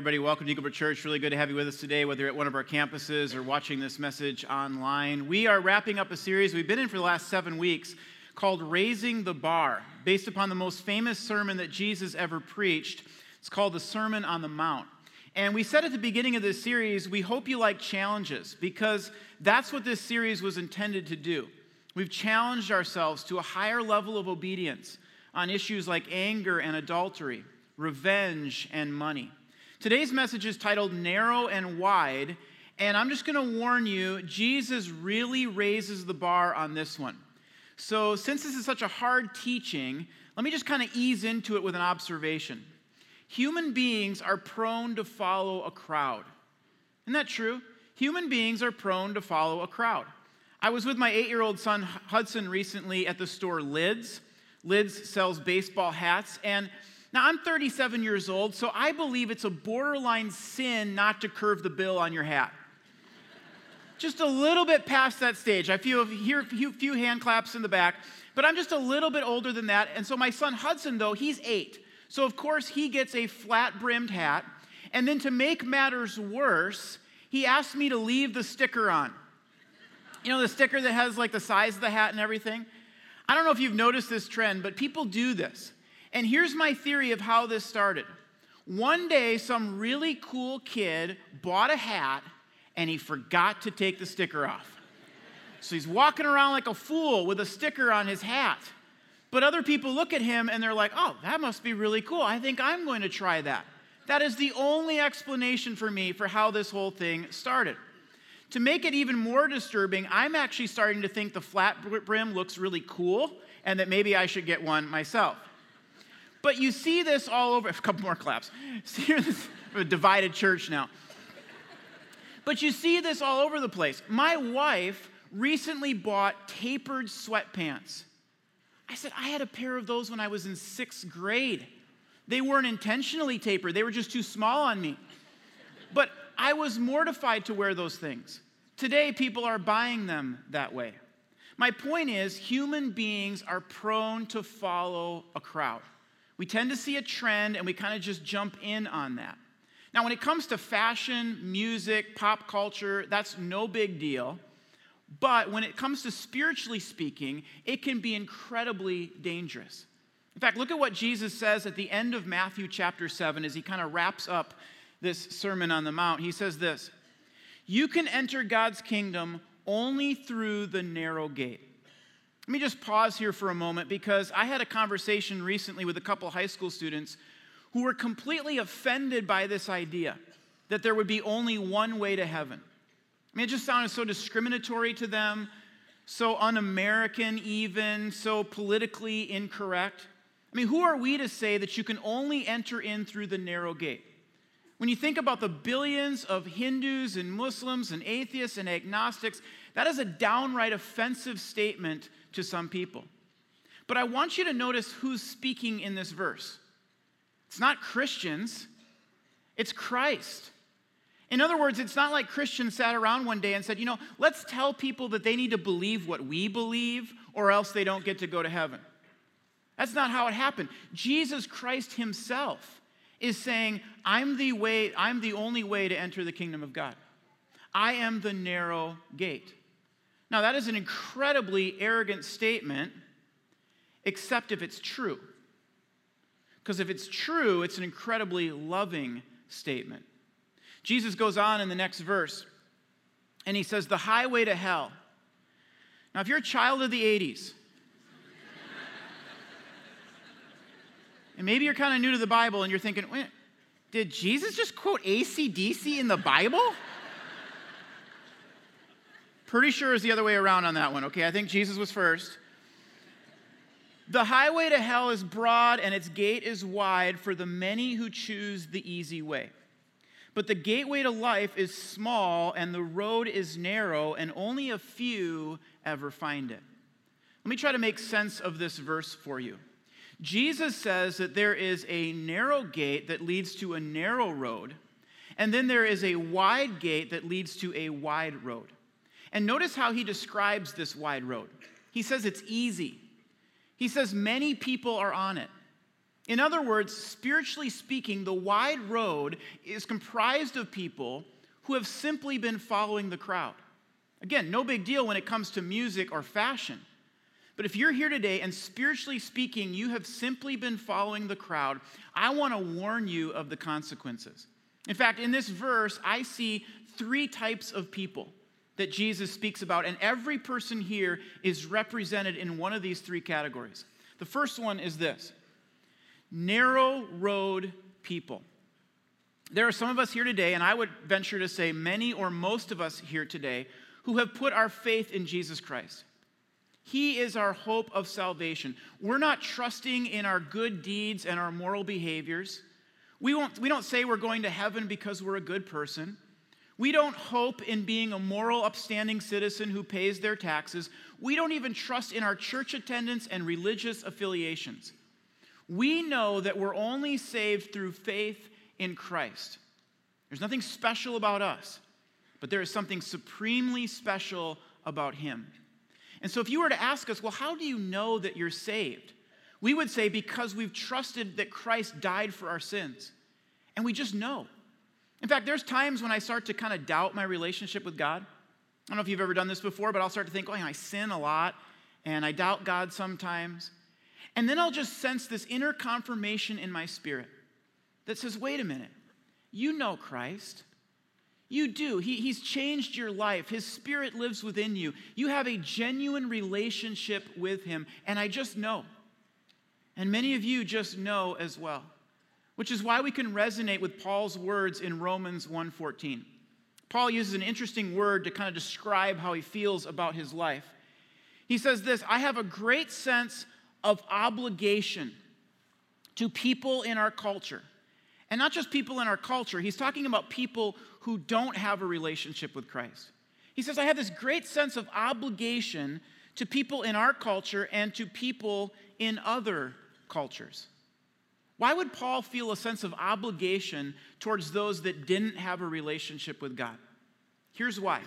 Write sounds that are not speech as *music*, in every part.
everybody. Welcome to Eaglebrook Church. Really good to have you with us today, whether at one of our campuses or watching this message online. We are wrapping up a series we've been in for the last seven weeks called Raising the Bar, based upon the most famous sermon that Jesus ever preached. It's called the Sermon on the Mount. And we said at the beginning of this series, we hope you like challenges because that's what this series was intended to do. We've challenged ourselves to a higher level of obedience on issues like anger and adultery, revenge and money. Today's message is titled Narrow and Wide, and I'm just going to warn you, Jesus really raises the bar on this one. So, since this is such a hard teaching, let me just kind of ease into it with an observation. Human beings are prone to follow a crowd. Isn't that true? Human beings are prone to follow a crowd. I was with my eight year old son Hudson recently at the store Lids. Lids sells baseball hats, and now, I'm 37 years old, so I believe it's a borderline sin not to curve the bill on your hat. just a little bit past that stage. I feel hear a few, few hand claps in the back, but I'm just a little bit older than that. And so my son Hudson, though, he's eight. So of course he gets a flat brimmed hat. And then to make matters worse, he asked me to leave the sticker on. You know, the sticker that has like the size of the hat and everything? I don't know if you've noticed this trend, but people do this. And here's my theory of how this started. One day, some really cool kid bought a hat and he forgot to take the sticker off. So he's walking around like a fool with a sticker on his hat. But other people look at him and they're like, oh, that must be really cool. I think I'm going to try that. That is the only explanation for me for how this whole thing started. To make it even more disturbing, I'm actually starting to think the flat brim looks really cool and that maybe I should get one myself. But you see this all over. *laughs* A couple more claps. See this a divided church now. But you see this all over the place. My wife recently bought tapered sweatpants. I said, I had a pair of those when I was in sixth grade. They weren't intentionally tapered, they were just too small on me. But I was mortified to wear those things. Today, people are buying them that way. My point is, human beings are prone to follow a crowd. We tend to see a trend and we kind of just jump in on that. Now, when it comes to fashion, music, pop culture, that's no big deal. But when it comes to spiritually speaking, it can be incredibly dangerous. In fact, look at what Jesus says at the end of Matthew chapter 7 as he kind of wraps up this Sermon on the Mount. He says this You can enter God's kingdom only through the narrow gate. Let me just pause here for a moment because I had a conversation recently with a couple high school students who were completely offended by this idea that there would be only one way to heaven. I mean, it just sounded so discriminatory to them, so un American, even, so politically incorrect. I mean, who are we to say that you can only enter in through the narrow gate? When you think about the billions of Hindus and Muslims and atheists and agnostics, that is a downright offensive statement to some people. But I want you to notice who's speaking in this verse. It's not Christians, it's Christ. In other words, it's not like Christians sat around one day and said, you know, let's tell people that they need to believe what we believe or else they don't get to go to heaven. That's not how it happened. Jesus Christ himself is saying, I'm the way, I'm the only way to enter the kingdom of God. I am the narrow gate. Now, that is an incredibly arrogant statement, except if it's true. Because if it's true, it's an incredibly loving statement. Jesus goes on in the next verse, and he says, The highway to hell. Now, if you're a child of the 80s, *laughs* and maybe you're kind of new to the Bible and you're thinking, did Jesus just quote ACDC in the Bible? Pretty sure it's the other way around on that one, okay? I think Jesus was first. The highway to hell is broad and its gate is wide for the many who choose the easy way. But the gateway to life is small and the road is narrow, and only a few ever find it. Let me try to make sense of this verse for you. Jesus says that there is a narrow gate that leads to a narrow road, and then there is a wide gate that leads to a wide road. And notice how he describes this wide road. He says it's easy. He says many people are on it. In other words, spiritually speaking, the wide road is comprised of people who have simply been following the crowd. Again, no big deal when it comes to music or fashion. But if you're here today and spiritually speaking, you have simply been following the crowd, I want to warn you of the consequences. In fact, in this verse, I see three types of people that Jesus speaks about, and every person here is represented in one of these three categories. The first one is this narrow road people. There are some of us here today, and I would venture to say many or most of us here today, who have put our faith in Jesus Christ. He is our hope of salvation. We're not trusting in our good deeds and our moral behaviors. We, won't, we don't say we're going to heaven because we're a good person. We don't hope in being a moral, upstanding citizen who pays their taxes. We don't even trust in our church attendance and religious affiliations. We know that we're only saved through faith in Christ. There's nothing special about us, but there is something supremely special about Him. And so, if you were to ask us, well, how do you know that you're saved? We would say, because we've trusted that Christ died for our sins. And we just know. In fact, there's times when I start to kind of doubt my relationship with God. I don't know if you've ever done this before, but I'll start to think, oh, I sin a lot, and I doubt God sometimes. And then I'll just sense this inner confirmation in my spirit that says, wait a minute, you know Christ. You do. He, he's changed your life. His spirit lives within you. You have a genuine relationship with him, and I just know. And many of you just know as well. Which is why we can resonate with Paul's words in Romans 1:14. Paul uses an interesting word to kind of describe how he feels about his life. He says this, I have a great sense of obligation to people in our culture. And not just people in our culture, he's talking about people who don't have a relationship with Christ. He says, I have this great sense of obligation to people in our culture and to people in other cultures. Why would Paul feel a sense of obligation towards those that didn't have a relationship with God? Here's why.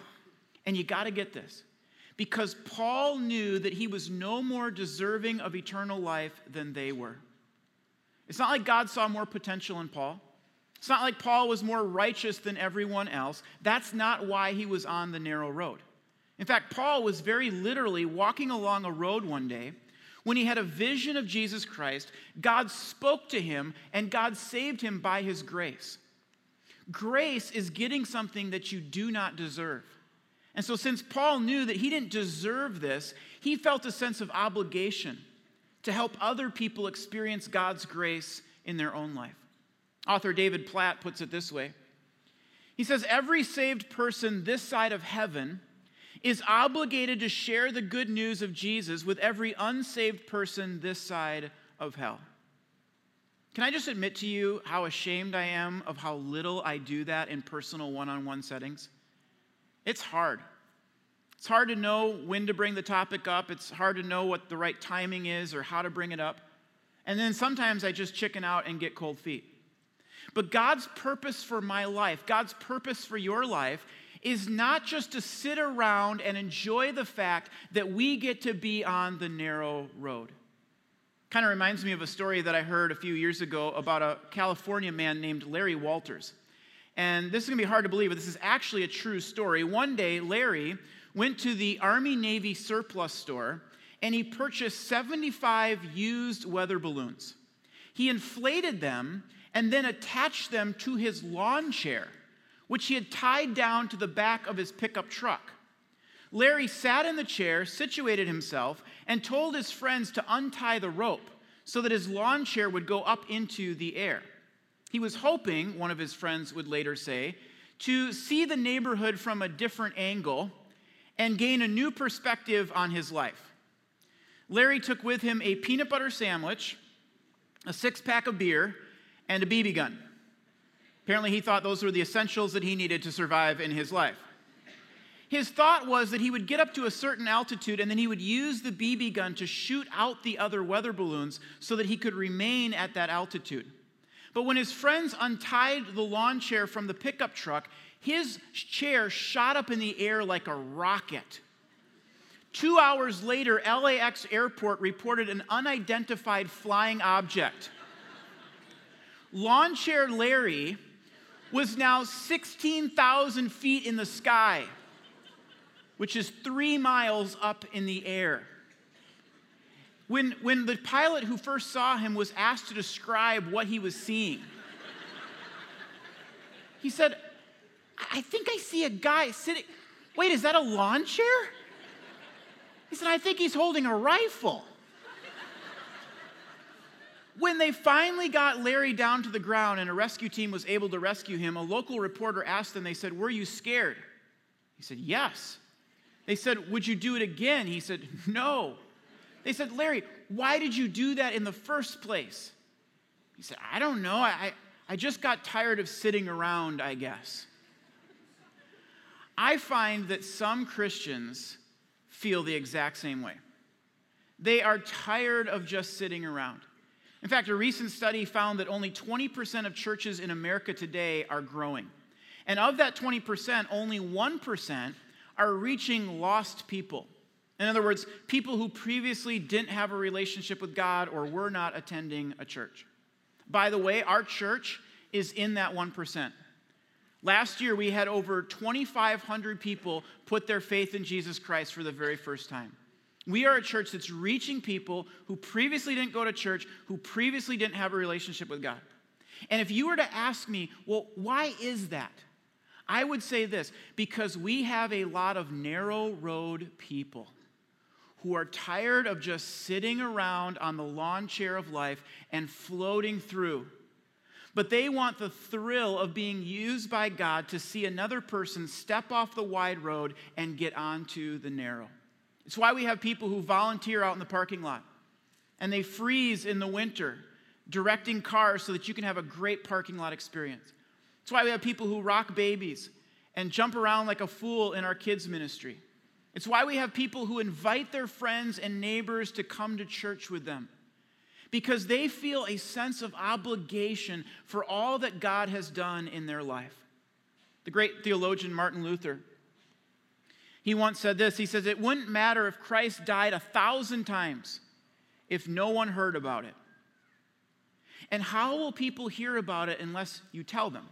And you got to get this. Because Paul knew that he was no more deserving of eternal life than they were. It's not like God saw more potential in Paul. It's not like Paul was more righteous than everyone else. That's not why he was on the narrow road. In fact, Paul was very literally walking along a road one day when he had a vision of Jesus Christ. God spoke to him, and God saved him by his grace. Grace is getting something that you do not deserve. And so, since Paul knew that he didn't deserve this, he felt a sense of obligation to help other people experience God's grace in their own life. Author David Platt puts it this way He says, Every saved person this side of heaven is obligated to share the good news of Jesus with every unsaved person this side of hell. Can I just admit to you how ashamed I am of how little I do that in personal one on one settings? It's hard. It's hard to know when to bring the topic up. It's hard to know what the right timing is or how to bring it up. And then sometimes I just chicken out and get cold feet. But God's purpose for my life, God's purpose for your life, is not just to sit around and enjoy the fact that we get to be on the narrow road. Kind of reminds me of a story that I heard a few years ago about a California man named Larry Walters. And this is going to be hard to believe, but this is actually a true story. One day, Larry went to the Army Navy surplus store and he purchased 75 used weather balloons. He inflated them and then attached them to his lawn chair, which he had tied down to the back of his pickup truck. Larry sat in the chair, situated himself, and told his friends to untie the rope so that his lawn chair would go up into the air. He was hoping, one of his friends would later say, to see the neighborhood from a different angle and gain a new perspective on his life. Larry took with him a peanut butter sandwich, a six pack of beer, and a BB gun. Apparently, he thought those were the essentials that he needed to survive in his life. His thought was that he would get up to a certain altitude and then he would use the BB gun to shoot out the other weather balloons so that he could remain at that altitude. But when his friends untied the lawn chair from the pickup truck, his chair shot up in the air like a rocket. Two hours later, LAX airport reported an unidentified flying object. Lawn chair Larry was now 16,000 feet in the sky which is three miles up in the air. When, when the pilot who first saw him was asked to describe what he was seeing, he said, I think I see a guy sitting. Wait, is that a lawn chair? He said, I think he's holding a rifle. When they finally got Larry down to the ground and a rescue team was able to rescue him, a local reporter asked him, they said, Were you scared? He said, Yes. They said, Would you do it again? He said, No. They said, Larry, why did you do that in the first place? He said, I don't know. I, I just got tired of sitting around, I guess. I find that some Christians feel the exact same way. They are tired of just sitting around. In fact, a recent study found that only 20% of churches in America today are growing. And of that 20%, only 1% are reaching lost people. In other words, people who previously didn't have a relationship with God or were not attending a church. By the way, our church is in that 1%. Last year, we had over 2,500 people put their faith in Jesus Christ for the very first time. We are a church that's reaching people who previously didn't go to church, who previously didn't have a relationship with God. And if you were to ask me, well, why is that? I would say this because we have a lot of narrow road people who are tired of just sitting around on the lawn chair of life and floating through. But they want the thrill of being used by God to see another person step off the wide road and get onto the narrow. It's why we have people who volunteer out in the parking lot and they freeze in the winter directing cars so that you can have a great parking lot experience. It's why we have people who rock babies and jump around like a fool in our kids' ministry. It's why we have people who invite their friends and neighbors to come to church with them because they feel a sense of obligation for all that God has done in their life. The great theologian Martin Luther, he once said this He says, It wouldn't matter if Christ died a thousand times if no one heard about it. And how will people hear about it unless you tell them?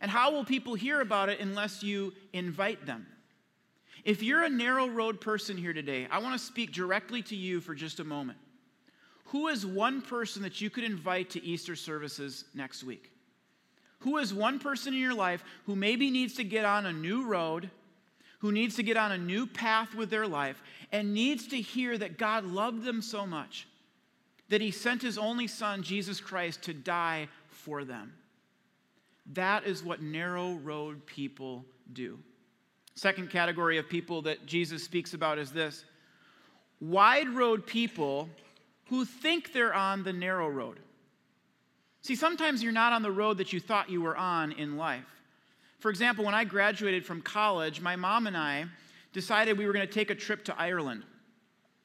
And how will people hear about it unless you invite them? If you're a narrow road person here today, I want to speak directly to you for just a moment. Who is one person that you could invite to Easter services next week? Who is one person in your life who maybe needs to get on a new road, who needs to get on a new path with their life, and needs to hear that God loved them so much that he sent his only son, Jesus Christ, to die for them? That is what narrow road people do. Second category of people that Jesus speaks about is this wide road people who think they're on the narrow road. See, sometimes you're not on the road that you thought you were on in life. For example, when I graduated from college, my mom and I decided we were going to take a trip to Ireland.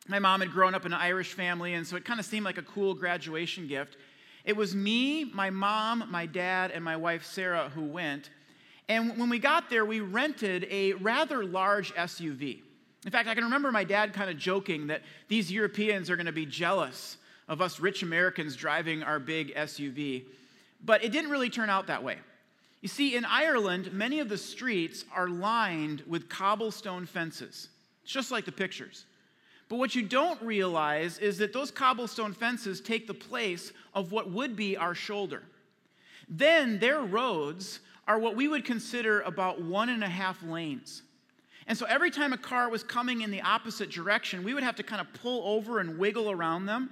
My mom had grown up in an Irish family, and so it kind of seemed like a cool graduation gift. It was me, my mom, my dad, and my wife Sarah who went. And when we got there, we rented a rather large SUV. In fact, I can remember my dad kind of joking that these Europeans are going to be jealous of us rich Americans driving our big SUV. But it didn't really turn out that way. You see, in Ireland, many of the streets are lined with cobblestone fences. It's just like the pictures. But what you don't realize is that those cobblestone fences take the place of what would be our shoulder. Then their roads are what we would consider about one and a half lanes. And so every time a car was coming in the opposite direction, we would have to kind of pull over and wiggle around them.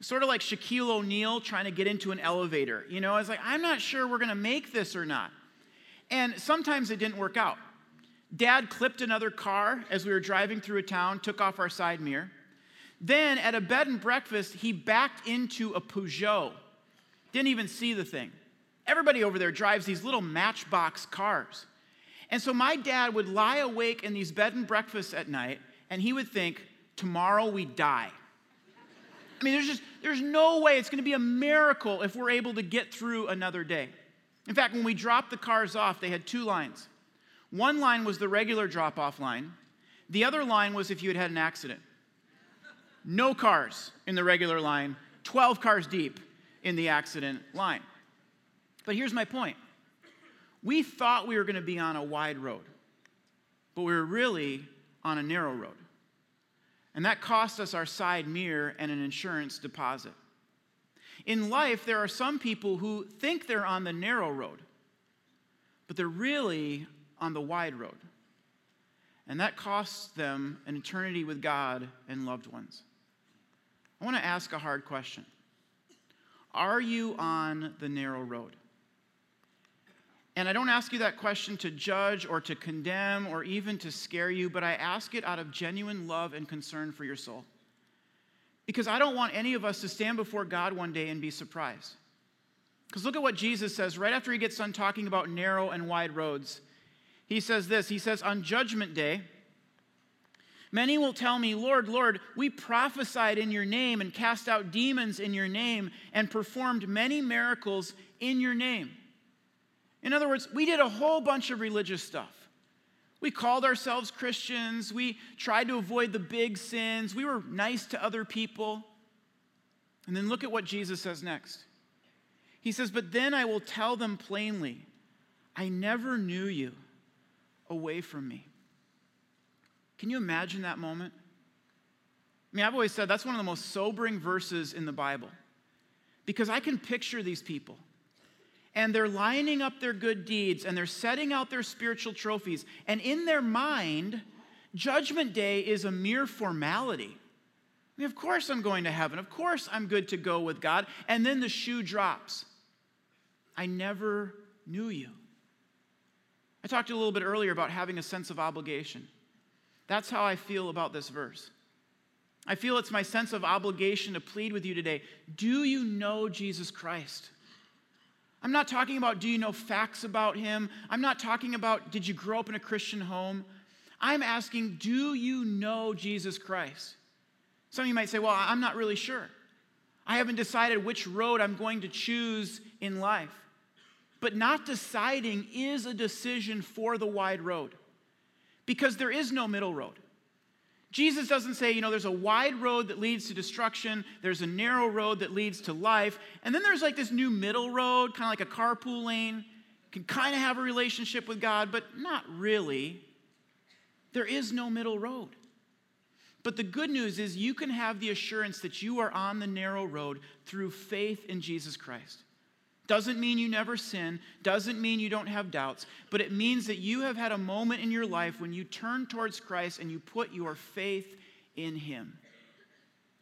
Sort of like Shaquille O'Neal trying to get into an elevator. You know, I was like, I'm not sure we're going to make this or not. And sometimes it didn't work out. Dad clipped another car as we were driving through a town, took off our side mirror. Then at a bed and breakfast, he backed into a Peugeot. Didn't even see the thing. Everybody over there drives these little matchbox cars. And so my dad would lie awake in these bed and breakfasts at night, and he would think, tomorrow we die. I mean, there's just, there's no way it's going to be a miracle if we're able to get through another day. In fact, when we dropped the cars off, they had two lines. One line was the regular drop off line, the other line was if you had had an accident. No cars in the regular line, 12 cars deep in the accident line. But here's my point we thought we were going to be on a wide road, but we were really on a narrow road. And that cost us our side mirror and an insurance deposit. In life, there are some people who think they're on the narrow road, but they're really on the wide road. And that costs them an eternity with God and loved ones. I want to ask a hard question Are you on the narrow road? And I don't ask you that question to judge or to condemn or even to scare you, but I ask it out of genuine love and concern for your soul. Because I don't want any of us to stand before God one day and be surprised. Because look at what Jesus says right after he gets done talking about narrow and wide roads. He says this He says, On judgment day, Many will tell me, Lord, Lord, we prophesied in your name and cast out demons in your name and performed many miracles in your name. In other words, we did a whole bunch of religious stuff. We called ourselves Christians. We tried to avoid the big sins. We were nice to other people. And then look at what Jesus says next. He says, But then I will tell them plainly, I never knew you away from me. Can you imagine that moment? I mean, I've always said that's one of the most sobering verses in the Bible because I can picture these people and they're lining up their good deeds and they're setting out their spiritual trophies. And in their mind, Judgment Day is a mere formality. I mean, of course I'm going to heaven. Of course I'm good to go with God. And then the shoe drops. I never knew you. I talked a little bit earlier about having a sense of obligation. That's how I feel about this verse. I feel it's my sense of obligation to plead with you today. Do you know Jesus Christ? I'm not talking about do you know facts about him? I'm not talking about did you grow up in a Christian home? I'm asking do you know Jesus Christ? Some of you might say, well, I'm not really sure. I haven't decided which road I'm going to choose in life. But not deciding is a decision for the wide road because there is no middle road. Jesus doesn't say, you know, there's a wide road that leads to destruction, there's a narrow road that leads to life, and then there's like this new middle road, kind of like a carpool lane. Can kind of have a relationship with God, but not really. There is no middle road. But the good news is you can have the assurance that you are on the narrow road through faith in Jesus Christ. Doesn't mean you never sin, doesn't mean you don't have doubts, but it means that you have had a moment in your life when you turn towards Christ and you put your faith in Him.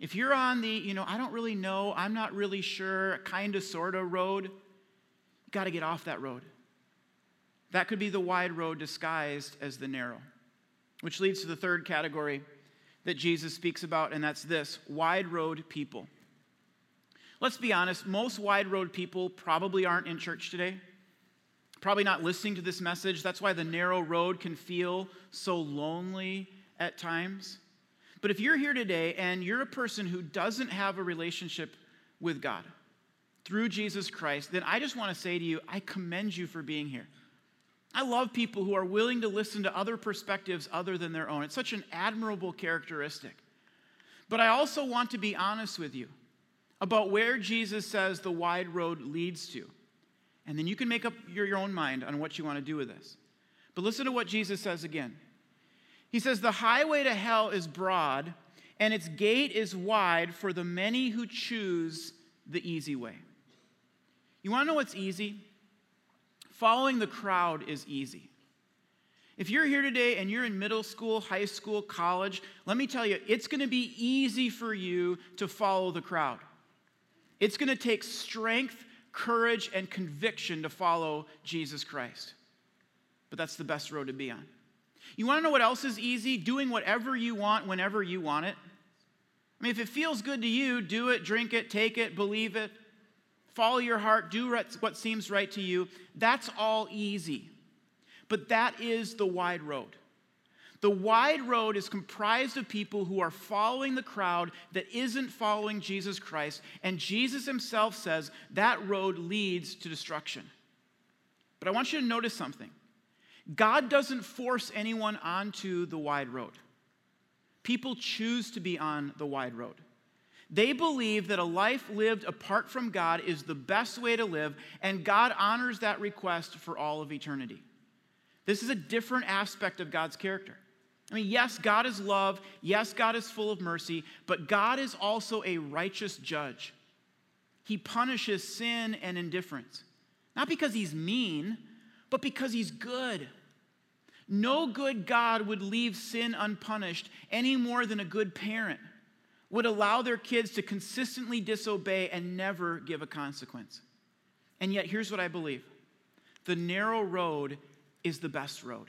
If you're on the, you know, I don't really know, I'm not really sure, kind of, sort of road, you got to get off that road. That could be the wide road disguised as the narrow, which leads to the third category that Jesus speaks about, and that's this wide road people. Let's be honest, most wide road people probably aren't in church today, probably not listening to this message. That's why the narrow road can feel so lonely at times. But if you're here today and you're a person who doesn't have a relationship with God through Jesus Christ, then I just want to say to you, I commend you for being here. I love people who are willing to listen to other perspectives other than their own. It's such an admirable characteristic. But I also want to be honest with you about where Jesus says the wide road leads to. And then you can make up your, your own mind on what you want to do with this. But listen to what Jesus says again. He says, The highway to hell is broad, and its gate is wide for the many who choose the easy way. You want to know what's easy? Following the crowd is easy. If you're here today and you're in middle school, high school, college, let me tell you, it's going to be easy for you to follow the crowd. It's going to take strength, courage, and conviction to follow Jesus Christ. But that's the best road to be on. You want to know what else is easy? Doing whatever you want whenever you want it. I mean, if it feels good to you, do it, drink it, take it, believe it, follow your heart, do what seems right to you. That's all easy. but that is the wide road. The wide road is comprised of people who are following the crowd that isn't following Jesus Christ, and Jesus himself says that road leads to destruction. But I want you to notice something God doesn't force anyone onto the wide road. People choose to be on the wide road. They believe that a life lived apart from God is the best way to live, and God honors that request for all of eternity. This is a different aspect of God's character. I mean, yes, God is love. Yes, God is full of mercy, but God is also a righteous judge. He punishes sin and indifference, not because he's mean, but because he's good. No good God would leave sin unpunished any more than a good parent would allow their kids to consistently disobey and never give a consequence. And yet, here's what I believe the narrow road is the best road.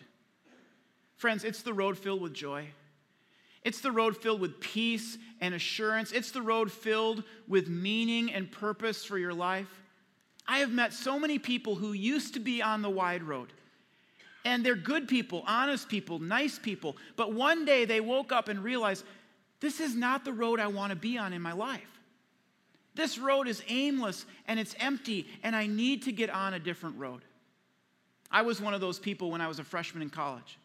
Friends, it's the road filled with joy. It's the road filled with peace and assurance. It's the road filled with meaning and purpose for your life. I have met so many people who used to be on the wide road. And they're good people, honest people, nice people. But one day they woke up and realized this is not the road I want to be on in my life. This road is aimless and it's empty, and I need to get on a different road. I was one of those people when I was a freshman in college.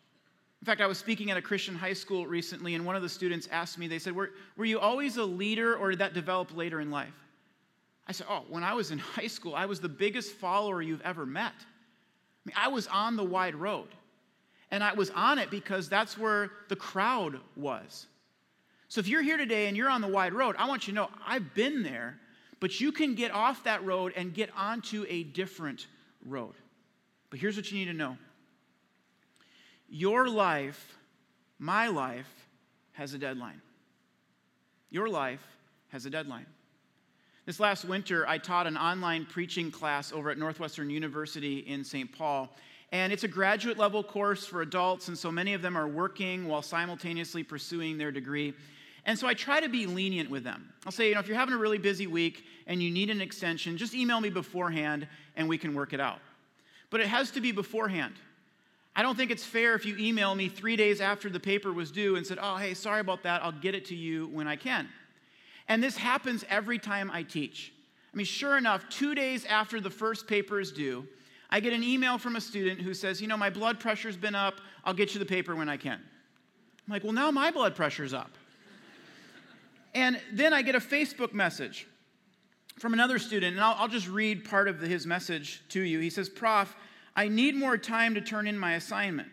In fact, I was speaking at a Christian high school recently, and one of the students asked me, they said, Were, were you always a leader, or did that develop later in life? I said, Oh, when I was in *laughs* high school, I was the biggest follower you've ever met. I mean, I was on the wide road. And I was on it because that's where the crowd was. So if you're here today and you're on the wide road, I want you to know I've been there, but you can get off that road and get onto a different road. But here's what you need to know your life, my life, has a deadline. Your life has a deadline. This last winter, I taught an online preaching class over at Northwestern University in St. Paul. And it's a graduate level course for adults, and so many of them are working while simultaneously pursuing their degree. And so I try to be lenient with them. I'll say, you know, if you're having a really busy week and you need an extension, just email me beforehand and we can work it out. But it has to be beforehand. I don't think it's fair if you email me three days after the paper was due and said, oh, hey, sorry about that. I'll get it to you when I can. And this happens every time I teach. I mean, sure enough, two days after the first paper is due, I get an email from a student who says, you know, my blood pressure's been up. I'll get you the paper when I can. I'm like, well, now my blood pressure's up. and then I get a Facebook message from another student, and I'll, I'll just read part of his message to you. He says, Prof, I need more time to turn in my assignment.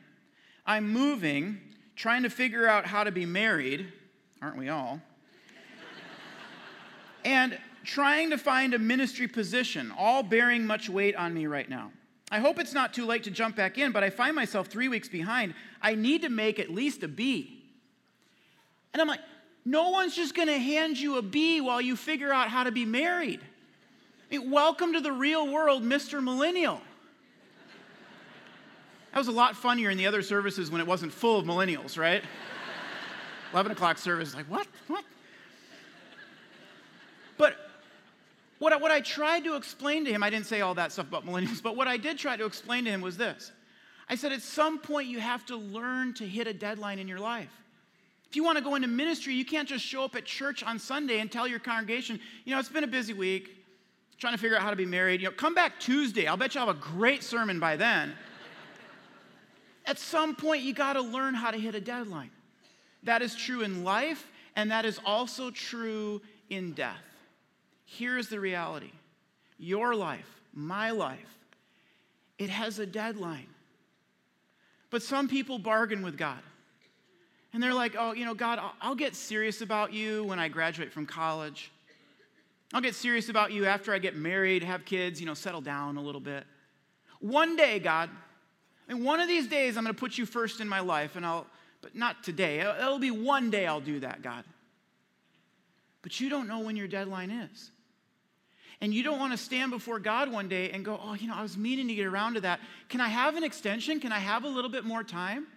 I'm moving, trying to figure out how to be married, aren't we all? *laughs* and trying to find a ministry position, all bearing much weight on me right now. I hope it's not too late to jump back in, but I find myself three weeks behind. I need to make at least a B. And I'm like, no one's just gonna hand you a B while you figure out how to be married. I mean, welcome to the real world, Mr. Millennial. That was a lot funnier in the other services when it wasn't full of millennials, right? *laughs* 11 o'clock service, like, what? What? But what I, what I tried to explain to him, I didn't say all that stuff about millennials, but what I did try to explain to him was this. I said, at some point, you have to learn to hit a deadline in your life. If you want to go into ministry, you can't just show up at church on Sunday and tell your congregation, you know, it's been a busy week, trying to figure out how to be married. You know, come back Tuesday. I'll bet you'll have a great sermon by then. At some point, you got to learn how to hit a deadline. That is true in life, and that is also true in death. Here's the reality your life, my life, it has a deadline. But some people bargain with God. And they're like, oh, you know, God, I'll get serious about you when I graduate from college. I'll get serious about you after I get married, have kids, you know, settle down a little bit. One day, God, and one of these days, I'm going to put you first in my life, and I'll, but not today. It'll be one day I'll do that, God. But you don't know when your deadline is. And you don't want to stand before God one day and go, oh, you know, I was meaning to get around to that. Can I have an extension? Can I have a little bit more time?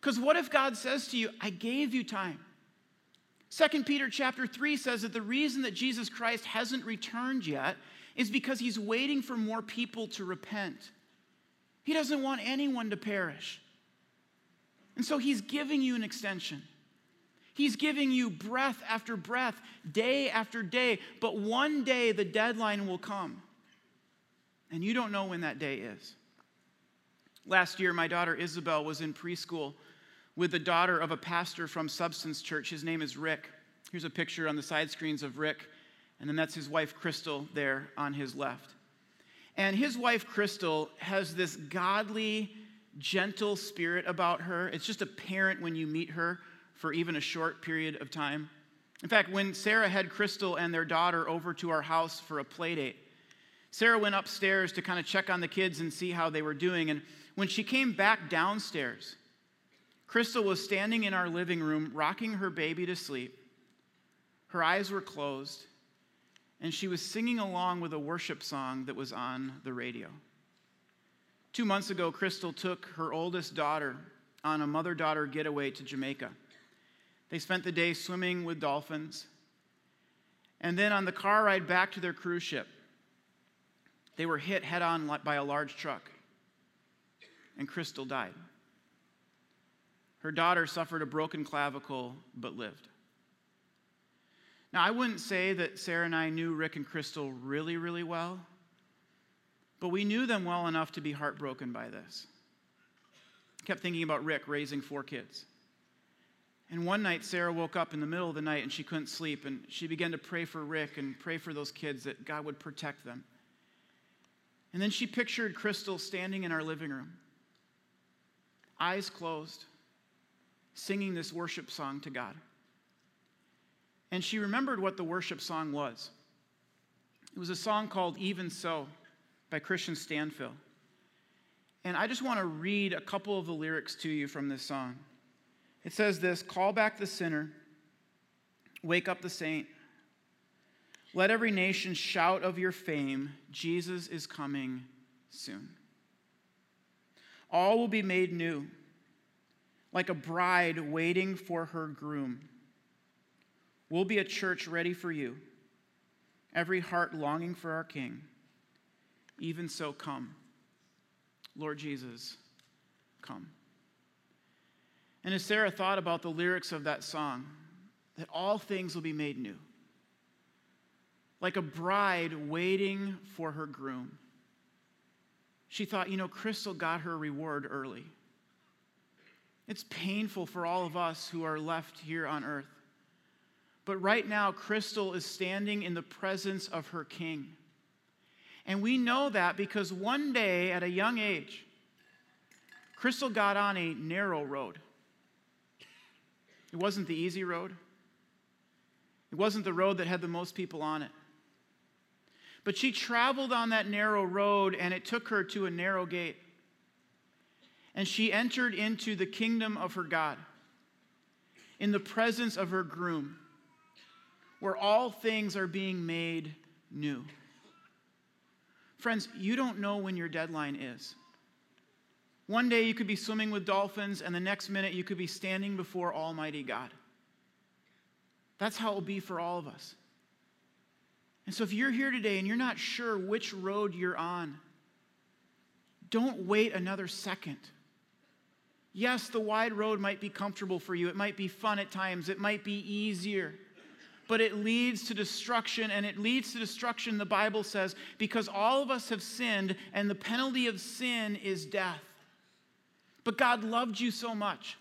Because what if God says to you, I gave you time? 2 Peter chapter 3 says that the reason that Jesus Christ hasn't returned yet is because he's waiting for more people to repent. He doesn't want anyone to perish. And so he's giving you an extension. He's giving you breath after breath, day after day. But one day the deadline will come. And you don't know when that day is. Last year, my daughter Isabel was in preschool with the daughter of a pastor from Substance Church. His name is Rick. Here's a picture on the side screens of Rick, and then that's his wife Crystal there on his left. And his wife Crystal has this godly, gentle spirit about her. It's just apparent when you meet her for even a short period of time. In fact, when Sarah had Crystal and their daughter over to our house for a play date, Sarah went upstairs to kind of check on the kids and see how they were doing. And when she came back downstairs, Crystal was standing in our living room, rocking her baby to sleep. Her eyes were closed, and she was singing along with a worship song that was on the radio. Two months ago, Crystal took her oldest daughter on a mother daughter getaway to Jamaica. They spent the day swimming with dolphins. And then on the car ride back to their cruise ship, they were hit head on by a large truck, and Crystal died. Her daughter suffered a broken clavicle but lived. Now, I wouldn't say that Sarah and I knew Rick and Crystal really, really well, but we knew them well enough to be heartbroken by this. I kept thinking about Rick raising four kids. And one night, Sarah woke up in the middle of the night and she couldn't sleep, and she began to pray for Rick and pray for those kids that God would protect them. And then she pictured Crystal standing in our living room, eyes closed, singing this worship song to God. And she remembered what the worship song was. It was a song called Even So by Kristian Stanfill. And I just want to read a couple of the lyrics to you from this song. It says this Call back the sinner, wake up the saint. Let every nation shout of your fame. Jesus is coming soon. All will be made new like a bride waiting for her groom. We'll be a church ready for you, every heart longing for our King. Even so, come. Lord Jesus, come. And as Sarah thought about the lyrics of that song, that all things will be made new, like a bride waiting for her groom, she thought, you know, Crystal got her reward early. It's painful for all of us who are left here on earth. But right now, Crystal is standing in the presence of her king. And we know that because one day at a young age, Crystal got on a narrow road. It wasn't the easy road, it wasn't the road that had the most people on it. But she traveled on that narrow road, and it took her to a narrow gate and she entered into the kingdom of her God in the presence of her groom, where all things are being made new. Friends, you don't know when your deadline is. One day you could be swimming with dolphins, and the next minute you could be standing before Almighty God. That's how it will be for all of us. And so, if you're here today and you're not sure which road you're on, don't wait another second. Yes, the wide road might be comfortable for you. It might be fun at times. It might be easier. But it leads to destruction, and it leads to destruction, the Bible says, because all of us have sinned, and the penalty of sin is death. But God loved you so much.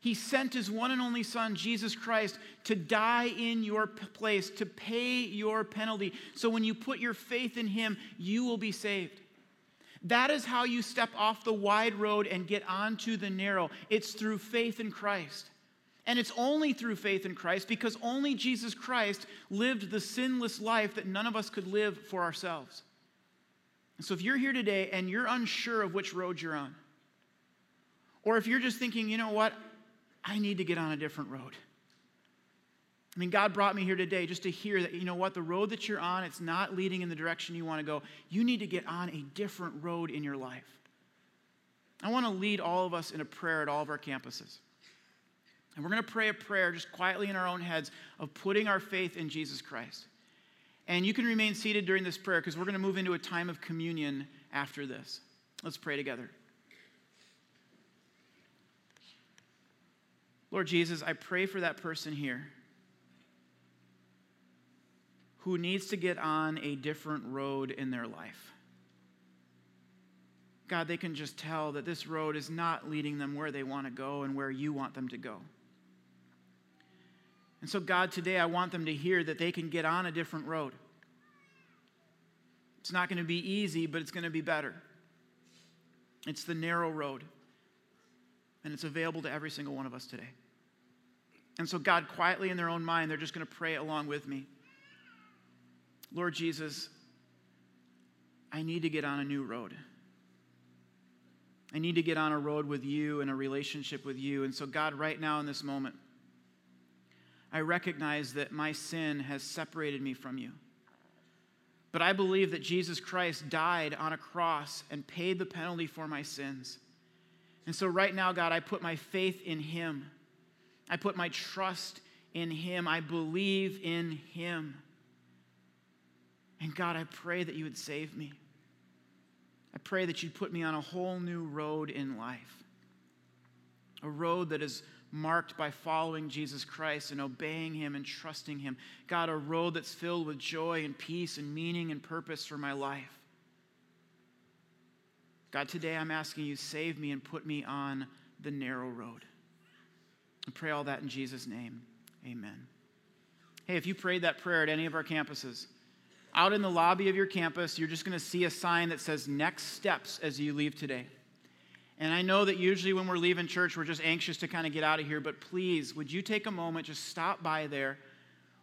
He sent his one and only Son, Jesus Christ, to die in your place, to pay your penalty. So when you put your faith in him, you will be saved. That is how you step off the wide road and get onto the narrow. It's through faith in Christ. And it's only through faith in Christ because only Jesus Christ lived the sinless life that none of us could live for ourselves. And so if you're here today and you're unsure of which road you're on, or if you're just thinking, you know what, I need to get on a different road. I mean, God brought me here today just to hear that, you know what, the road that you're on, it's not leading in the direction you want to go. You need to get on a different road in your life. I want to lead all of us in a prayer at all of our campuses. And we're going to pray a prayer just quietly in our own heads of putting our faith in Jesus Christ. And you can remain seated during this prayer because we're going to move into a time of communion after this. Let's pray together. Lord Jesus, I pray for that person here who needs to get on a different road in their life. God, they can just tell that this road is not leading them where they want to go and where you want them to go. And so, God, today I want them to hear that they can get on a different road. It's not going to be easy, but it's going to be better. It's the narrow road, and it's available to every single one of us today. And so, God, quietly in their own mind, they're just going to pray along with me. Lord Jesus, I need to get on a new road. I need to get on a road with you and a relationship with you. And so, God, right now in this moment, I recognize that my sin has separated me from you. But I believe that Jesus Christ died on a cross and paid the penalty for my sins. And so, right now, God, I put my faith in Him. I put my trust in Him. I believe in Him. And God, I pray that you would save me. I pray that you'd put me on a whole new road in life. A road that is marked by following Jesus Christ and obeying Him and trusting Him. God, a road that's filled with joy and peace and meaning and purpose for my life. God, today I'm asking you, save me and put me on the narrow road. I pray all that in Jesus' name. Amen. Hey, if you prayed that prayer at any of our campuses, out in the lobby of your campus, you're just going to see a sign that says next steps as you leave today. And I know that usually when we're leaving church, we're just anxious to kind of get out of here, but please, would you take a moment, just stop by there?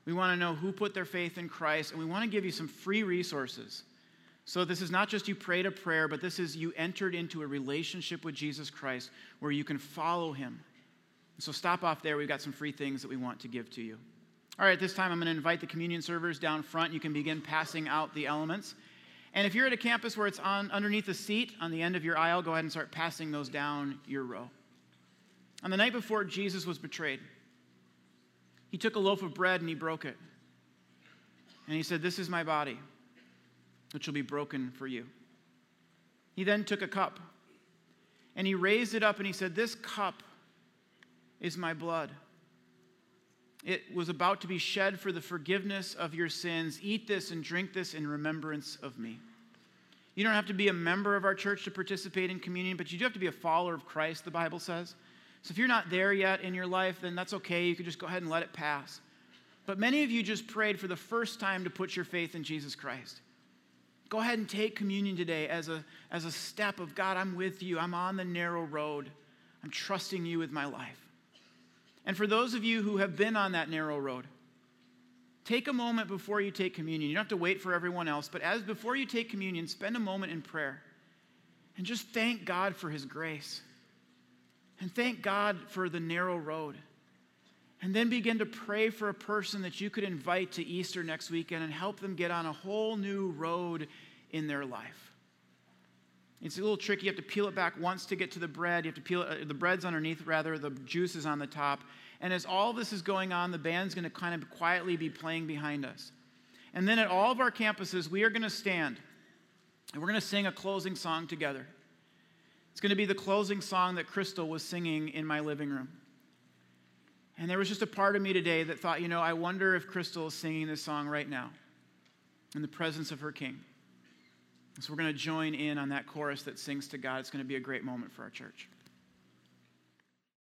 We want to know who put their faith in Christ, and we want to give you some free resources. So, this is not just you prayed a prayer, but this is you entered into a relationship with Jesus Christ where you can follow him. So, stop off there. We've got some free things that we want to give to you. All right, this time, I'm going to invite the communion servers down front. You can begin passing out the elements. And if you're at a campus where it's on underneath a seat on the end of your aisle, go ahead and start passing those down your row. On the night before Jesus was betrayed, he took a loaf of bread and he broke it. And he said, This is my body, which will be broken for you. He then took a cup and he raised it up and he said, This cup is my blood. It was about to be shed for the forgiveness of your sins. Eat this and drink this in remembrance of me. You don't have to be a member of our church to participate in communion, but you do have to be a follower of Christ, the Bible says. So if you're not there yet in your life, then that's okay. You can just go ahead and let it pass. But many of you just prayed for the first time to put your faith in Jesus Christ. Go ahead and take communion today as a, as a step of God, I'm with you. I'm on the narrow road. I'm trusting you with my life. And for those of you who have been on that narrow road, take a moment before you take communion. You don't have to wait for everyone else, but as before you take communion, spend a moment in prayer and just thank God for his grace. And thank God for the narrow road. And then begin to pray for a person that you could invite to Easter next weekend and help them get on a whole new road in their life. It's a little tricky. You have to peel it back once to get to the bread. You have to peel it, uh, the bread's underneath, rather, the juice is on the top. And as all this is going on, the band's going to kind of quietly be playing behind us. And then at all of our campuses, we are going to stand and we're going to sing a closing song together. It's going to be the closing song that Crystal was singing in my living room. And there was just a part of me today that thought, you know, I wonder if Crystal is singing this song right now in the presence of her king. So we're going to join in on that chorus that sings to God. It's going to be a great moment for our church.